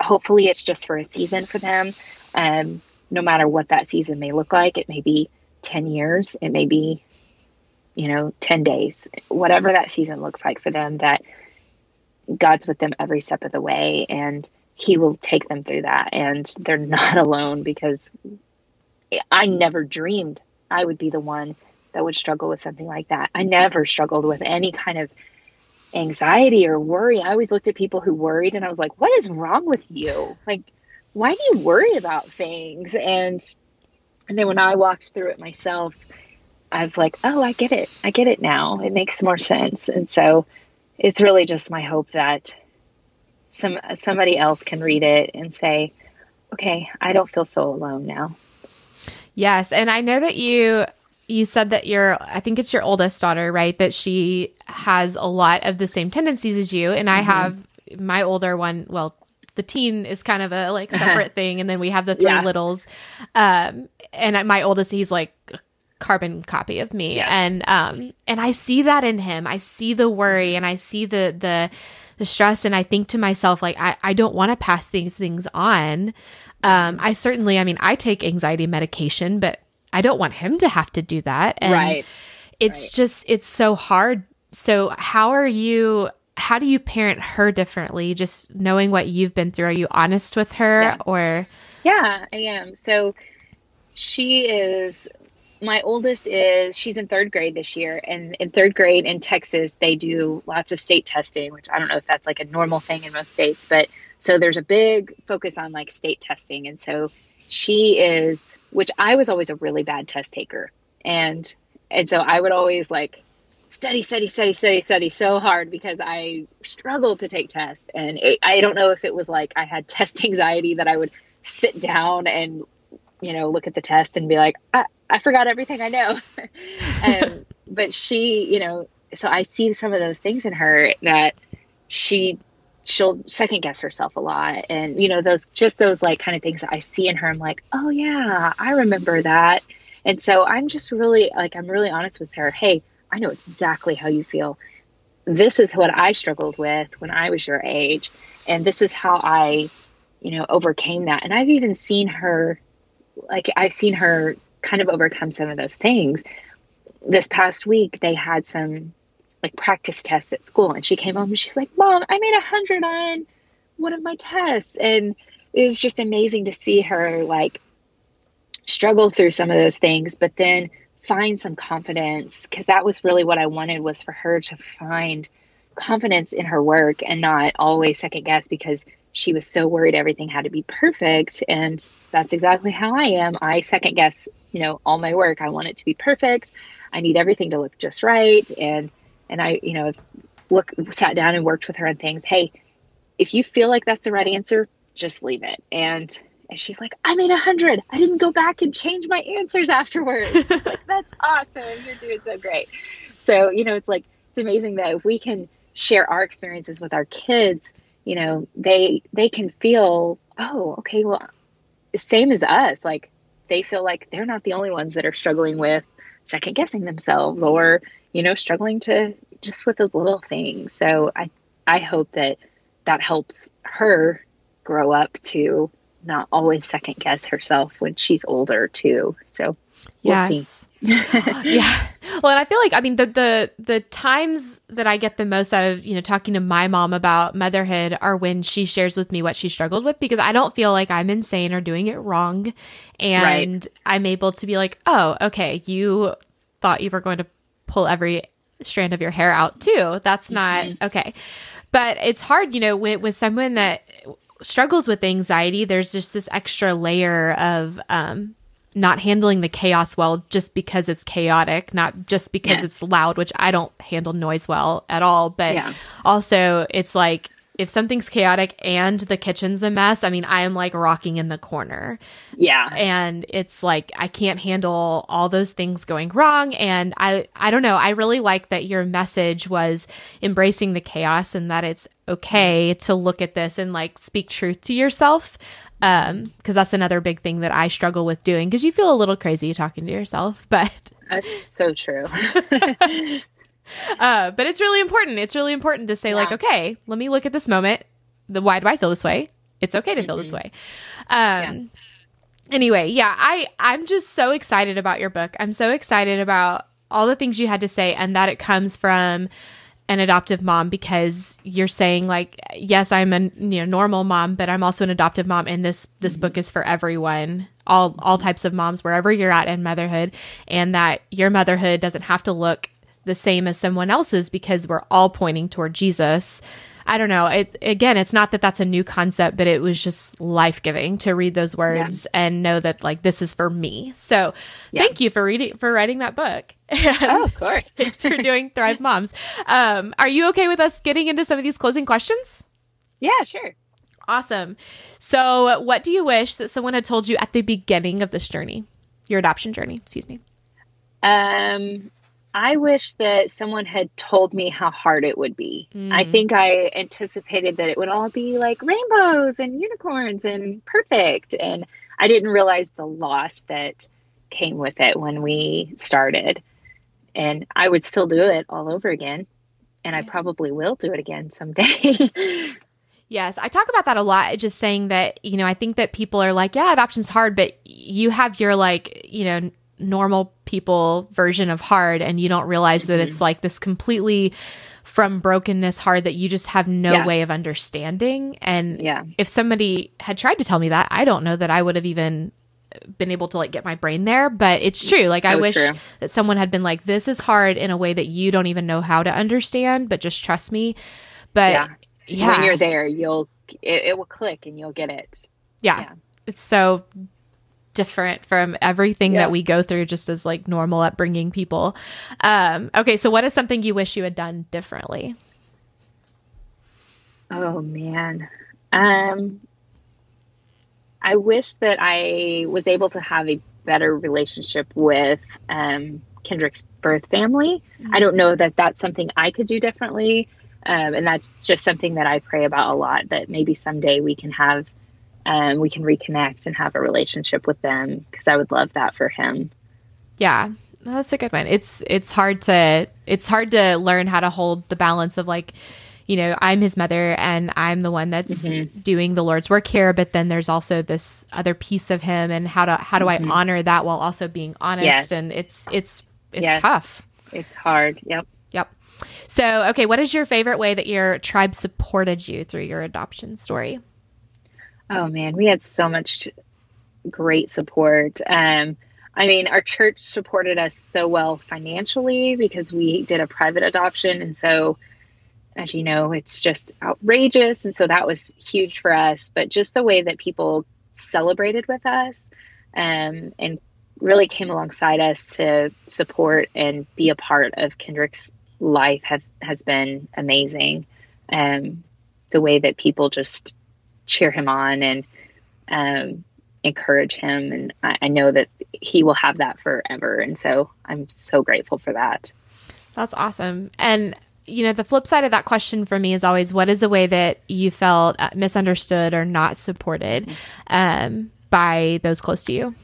hopefully it's just for a season for them. Um, no matter what that season may look like, it may be 10 years, it may be, you know, 10 days, whatever that season looks like for them, that God's with them every step of the way and He will take them through that. And they're <laughs> not alone because I never dreamed I would be the one that would struggle with something like that. I mm-hmm. never struggled with any kind of anxiety or worry. I always looked at people who worried and I was like, what is wrong with you? Like, why do you worry about things? And and then when I walked through it myself, I was like, oh, I get it. I get it now. It makes more sense. And so it's really just my hope that some somebody else can read it and say, "Okay, I don't feel so alone now." Yes, and I know that you you said that your I think it's your oldest daughter, right? That she has a lot of the same tendencies as you, and I mm-hmm. have my older one. Well, the teen is kind of a like <laughs> separate thing, and then we have the three yeah. littles. Um, and my oldest, he's like a carbon copy of me, yes. and um, and I see that in him. I see the worry, and I see the the the stress, and I think to myself like I I don't want to pass these things on. Um, I certainly, I mean, I take anxiety medication, but I don't want him to have to do that. And right. It's right. just, it's so hard. So, how are you? How do you parent her differently? Just knowing what you've been through. Are you honest with her yeah. or? Yeah, I am. So, she is my oldest is she's in third grade this year and in third grade in texas they do lots of state testing which i don't know if that's like a normal thing in most states but so there's a big focus on like state testing and so she is which I was always a really bad test taker. And and so I would always like study, study, study, study, study so hard because I struggled to take tests. And it, I don't know if it was like I had <laughs> test anxiety that I would sit down and, you know, look at the test and be like, I, I forgot everything I know. <laughs> um, <laughs> but she, you know, so I see some of those things in her that she she'll second guess herself a lot. And you know those just those like kind of things that i see in her i'm like oh yeah i remember that. And so i'm just really like i'm really honest with her. Hey i know exactly how you feel. This is what i struggled with when i was your age and this is how i you know overcame that. And i've even seen her like i've seen her kind of overcome some of those things. This past week they had some like practice tests at school. And she came home and she's like mom i made a hundred on one of my tests. And it was just amazing to see her like struggle through some of those things but then find some confidence because that was really what i wanted was for her to find confidence in her work and not always second guess because she was so worried everything had to be perfect. And that's exactly how i am. I second guess you know all my work. I want it to be perfect. I need everything to look just right. And and I, you know, look sat down and worked with her on things. Hey, if you feel like that's the right answer, just leave it. And and she's like, I made a hundred. I didn't go back and change my answers afterwards. <laughs> It's like, that's awesome. You're doing so great. So, you know, it's like it's amazing that if we can share our experiences with our kids, you know, they they can feel, oh, okay, well, the same as us. Like they feel like they're not the only ones that are struggling with second guessing themselves or you know, struggling to just with those little things. So I I hope that that helps her grow up to not always second guess herself when she's older too. So we'll yes. see. <laughs> yeah. Well, and I feel like I mean the the the times that I get the most out of, you know, talking to my mom about motherhood are when she shares with me what she struggled with because I don't feel like I'm insane or doing it wrong and right. I'm able to be like, "Oh, okay, you thought you were going to pull every strand of your hair out too. That's not mm-hmm. okay. But it's hard, you know, with, with someone that struggles with anxiety, there's just this extra layer of um, not handling the chaos well just because it's chaotic, not just because yes. it's loud, which I don't handle noise well at all. But yeah. also, it's like if something's chaotic and the kitchen's a mess, I mean, I am like rocking in the corner. Yeah. And it's like I can't handle all those things going wrong and I I don't know, I really like that your message was embracing the chaos and that it's okay to look at this and like speak truth to yourself. Um because that's another big thing that I struggle with doing because you feel a little crazy talking to yourself, but That's so true. <laughs> <laughs> <laughs> Uh, but it's really important. It's really important to say, yeah. like, okay, let me look at this moment. The why do I feel this way? It's okay to feel mm-hmm. this way. Um, yeah. Anyway, yeah, I I'm just so excited about your book. I'm so excited about all the things you had to say, and that it comes from an adoptive mom because you're saying like yes i'm a you know normal mom but i'm also an adoptive mom and this this mm-hmm. book is for everyone all all types of moms wherever you're at in motherhood and that your motherhood doesn't have to look the same as someone else's because we're all pointing toward Jesus. I don't know. It again, it's not that that's a new concept, but it was just life giving to read those words yeah. and know that like this is for me. So, yeah. thank you for reading for writing that book. <laughs> oh, of course. <laughs> thanks for doing Thrive Moms. Um, are you okay with us getting into some of these closing questions? Yeah, sure. Awesome. So, what do you wish that someone had told you at the beginning of this journey, your adoption journey? Excuse me. Um, I wish that someone had told me how hard it would be. Mm. I think I anticipated that it would all be like rainbows and unicorns and perfect. And I didn't realize the loss that came with it when we started. And I would still do it all over again. And I probably will do it again someday. <laughs> Yes, I talk about that a lot. Just saying that, you know, I think that people are like, yeah, adoption's hard, but you have your like, you know, normal people version of hard and you don't realize mm-hmm. that it's mm-hmm. like this completely from brokenness hard that you just have no yeah. way of understanding and yeah. if somebody had tried to tell me that i don't know that i would have even been able to like get my brain there but it's true like so i wish true. that someone had been like this is hard in a way that you don't even know how to understand but just trust me but yeah, yeah. when you're there you'll it, it, will click and you'll get it yeah. yeah. it's so different from everything yeah. that we go through just as like normal upbringing people. Um, okay, so what is something you wish you had done differently? Oh man. Um I wish that I was able to have a better relationship with um, Kendrick's birth family. Mm-hmm. I don't know that that's something I could do differently. Um, and that's just something that I pray about a lot that maybe someday we can have and we can reconnect and have a relationship with them because I would love that for him. Yeah, that's a good one. It's it's hard to it's hard to learn how to hold the balance of like, you know, I'm his mother and I'm the one that's mm-hmm. doing the Lord's work here, but then there's also this other piece of him and how to how do mm-hmm. I honor that while also being honest yes. and it's it's it's yes. tough. It's hard. Yep. Yep. So, okay, what is your favorite way that your tribe supported you through your adoption story? Oh man, we had so much great support. Um, I mean, our church supported us so well financially because we did a private adoption. And so, as you know, it's just outrageous. And so that was huge for us. But just the way that people celebrated with us um, and really came alongside us to support and be a part of Kendrick's life have, has been amazing. Um, the way that people just cheer him on and um, encourage him. And I, I know that he will have that forever. And so I'm so grateful for that. That's awesome. And you know, the flip side of that question for me is always what is the way that you felt uh, misunderstood or not supported um, by those close to you?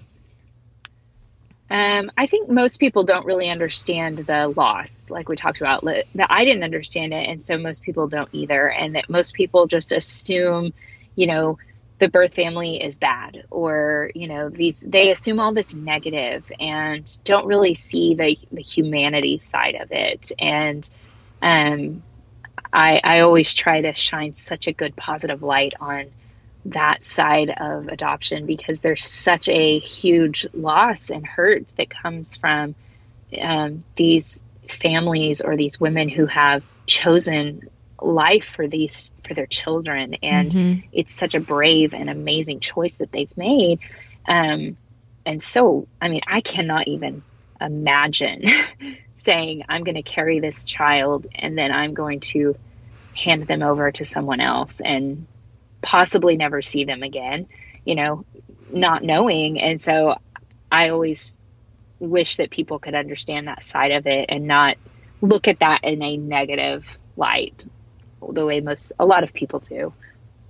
Um, I think most people don't really understand the loss, like we talked about. That I didn't understand it, and so most people don't either. And that most people just assume you know, the birth family is bad or you know these they assume all this negative and don't really see the the humanity side of it. And um i i always try to shine such a good positive light on that side of adoption because there's such a huge loss and hurt that comes from um, these families or these women who have chosen life for these for their children. And mm-hmm. it's such a brave and amazing choice that they've made. Um, and so i mean i cannot even imagine <laughs> saying i'm going to carry this child and then i'm going to hand them over to someone else and possibly never see them again you know not knowing. And so i always wish that people could understand that side of it and not look at that in a negative light the way most a lot of people do.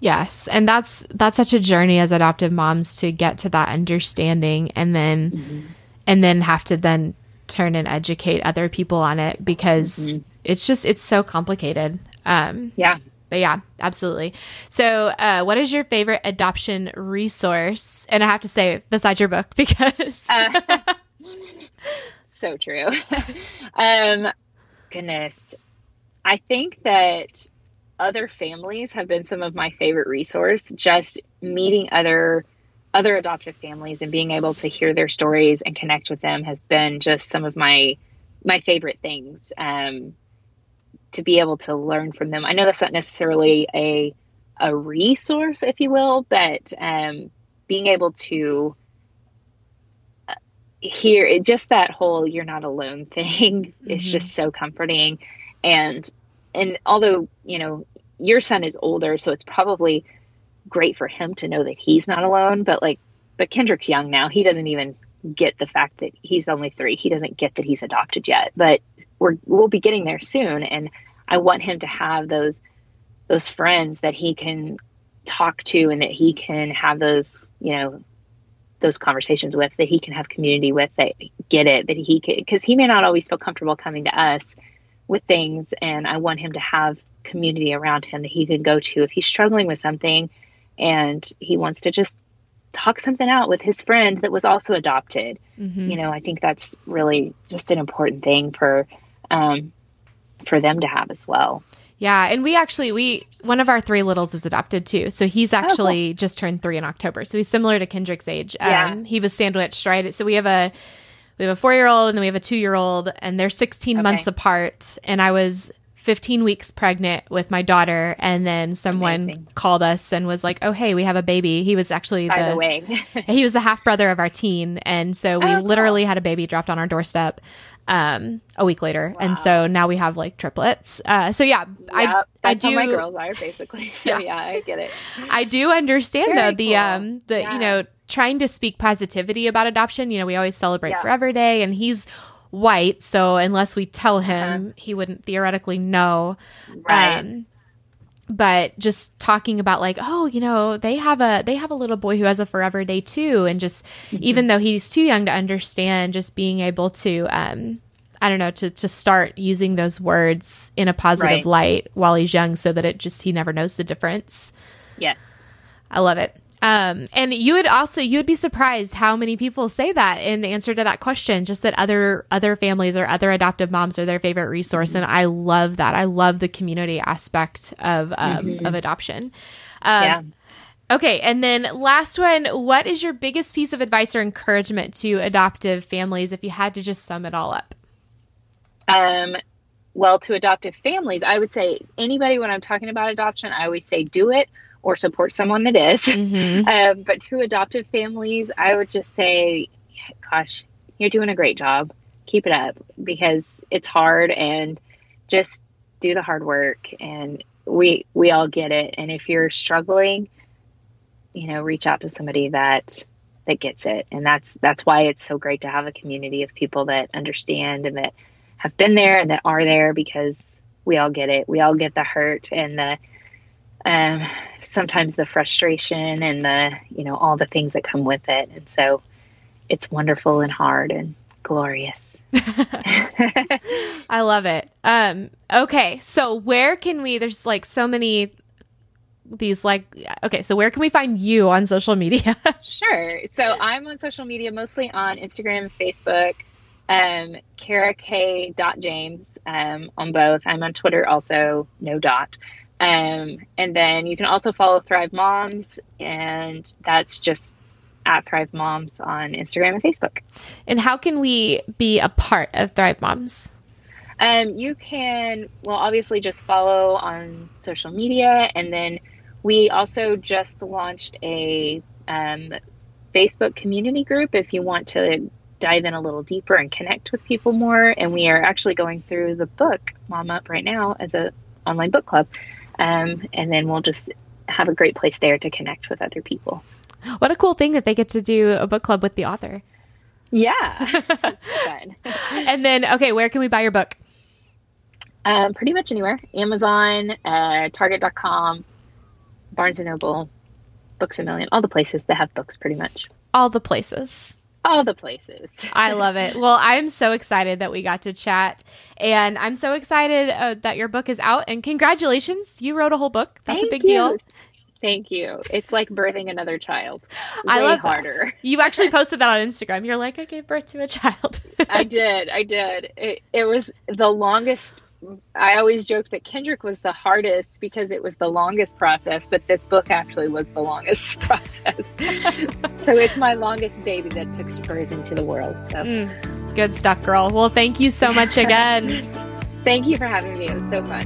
Yes, and that's that's such a journey as adoptive moms to get to that understanding and then mm-hmm. and then have to then turn and educate other people on it because mm-hmm. it's just it's so complicated. Um yeah. But yeah, absolutely. So, uh, what is your favorite adoption resource? And I have to say, besides your book, <laughs> because uh, <laughs> so true. <laughs> um, goodness, I think that other families have been some of my favorite resource just meeting other other adoptive families and being able to hear their stories and connect with them has been just some of my my favorite things um, to be able to learn from them i know that's not necessarily a a resource if you will but um, being able to uh, hear just that whole you're not alone <laughs> thing mm-hmm. is just so comforting and and although you know your son is older, so it's probably great for him to know that he's not alone. But like, but Kendrick's young now. He doesn't even get the fact that he's only three. He doesn't get that he's adopted yet. But we're we'll be getting there soon, and I want him to have those those friends that he can talk to and that he can have those you know those conversations with that he can have community with that get it that he can because he may not always feel comfortable coming to us with things and i want him to have community around him that he can go to if he's struggling with something and he wants to just talk something out with his friend that was also adopted mm-hmm. you know i think that's really just an important thing for um, for them to have as well yeah, and we actually we one of our three littles is adopted too. So he's actually oh, cool. just turned three in October. So he's similar to Kendrick's age. Yeah. Um, he was sandwiched right. So we have a we have a four year old and then we have a two year old, and they're sixteen okay. months apart. And I was 15 weeks pregnant with my daughter and then someone Amazing. called us and was like oh hey we have a baby he was actually By the, the way <laughs> he was the half brother of our teen and so we oh, literally cool. had a baby dropped on our doorstep um, a week later, wow. and so now we have like triplets. Uh, so yeah, I I do. my girls are basically. <laughs> So yeah. yeah, I get it. I do understand Very though the cool. um the yeah. you know trying to speak positivity about adoption. You know, we always celebrate yeah. Forever Day, and he's white, so unless we tell him, uh-huh. he wouldn't theoretically know. Right. Um, but just talking about like oh you know they have a they have a little boy who has a forever day too and just mm-hmm. even though he's too young to understand just being able to um i don't know to to start using those words in a positive right. light while he's young so that it just he never knows the difference yes i love it um, and you would also you would be surprised how many people say that in answer to that question, just that other other families or other adoptive moms are their favorite resource, and I love that. I love the community aspect of um, mm-hmm. of adoption. Um, yeah. Okay, and then last one, what is your biggest piece of advice or encouragement to adoptive families if you had to just sum it all up? Um, well, to adoptive families, I would say anybody when I'm talking about adoption, I always say do it or support someone that is. Mm-hmm. <laughs> Um, but to adoptive families, I would just say, gosh, you're doing a great job. Keep it up because it's hard and just do the hard work and we we all get it and if you're struggling you know reach out to somebody that that gets it and that's that's why it's so great to have a community of people that understand and that have been there and that are there because we all get it we all get the hurt and the um, sometimes the frustration and the you know all the things that come with it. And so it's wonderful and hard and glorious. <laughs> <laughs> I love it. Um okay so where can we there's like so many these like okay so where can we find you on social media? <laughs> Sure. So i'm on social media mostly on instagram facebook um Kara-Kae dot james um on both. I'm on twitter also no dot um, and then you can also follow Thrive Moms, and that's just at Thrive Moms on Instagram and Facebook. And how can we be a part of Thrive Moms? Um, you can, well, obviously just follow on social media. And then we also just launched a um, Facebook community group if you want to dive in a little deeper and connect with people more. And we are actually going through the book Mom Up right now as a online book club. Um, and then we'll just have a great place there to connect with other people. What a cool thing that they get to do a book club with the author. Yeah. <laughs> and then, okay, where can we buy your book? Um, pretty much anywhere Amazon, uh, Target.com, Barnes and Noble, Books a Million, all the places that have books, pretty much. All the places all the places. I <laughs> love it. Well, I'm so excited that we got to chat, and I'm so excited uh, that your book is out. And congratulations, you wrote a whole book. That's Thank a big you. deal. Thank you. It's like birthing another child. Way I love harder. That. <laughs> You actually posted that on Instagram. You're like, I gave birth to a child. I did. I did. It, it was the longest I always joke that Kendrick was the hardest because it was the longest process, but this book actually was the longest <laughs> process. so it's my longest baby that took birth into the world. So mm, good stuff, girl. Well, thank you so much again. <laughs> thank you for having me. It was so fun.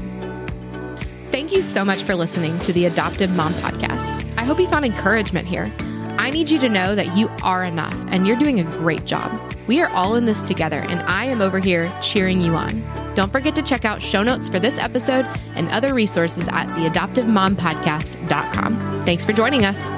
Thank you so much for listening to the Adoptive Mom Podcast. I hope you found encouragement here. I need you to know that you are enough and you're doing a great job. We are all in this together, and I am over here cheering you on. Don't forget to check out show notes for this episode and other resources at theadoptivemompodcast.com. Thanks for joining us.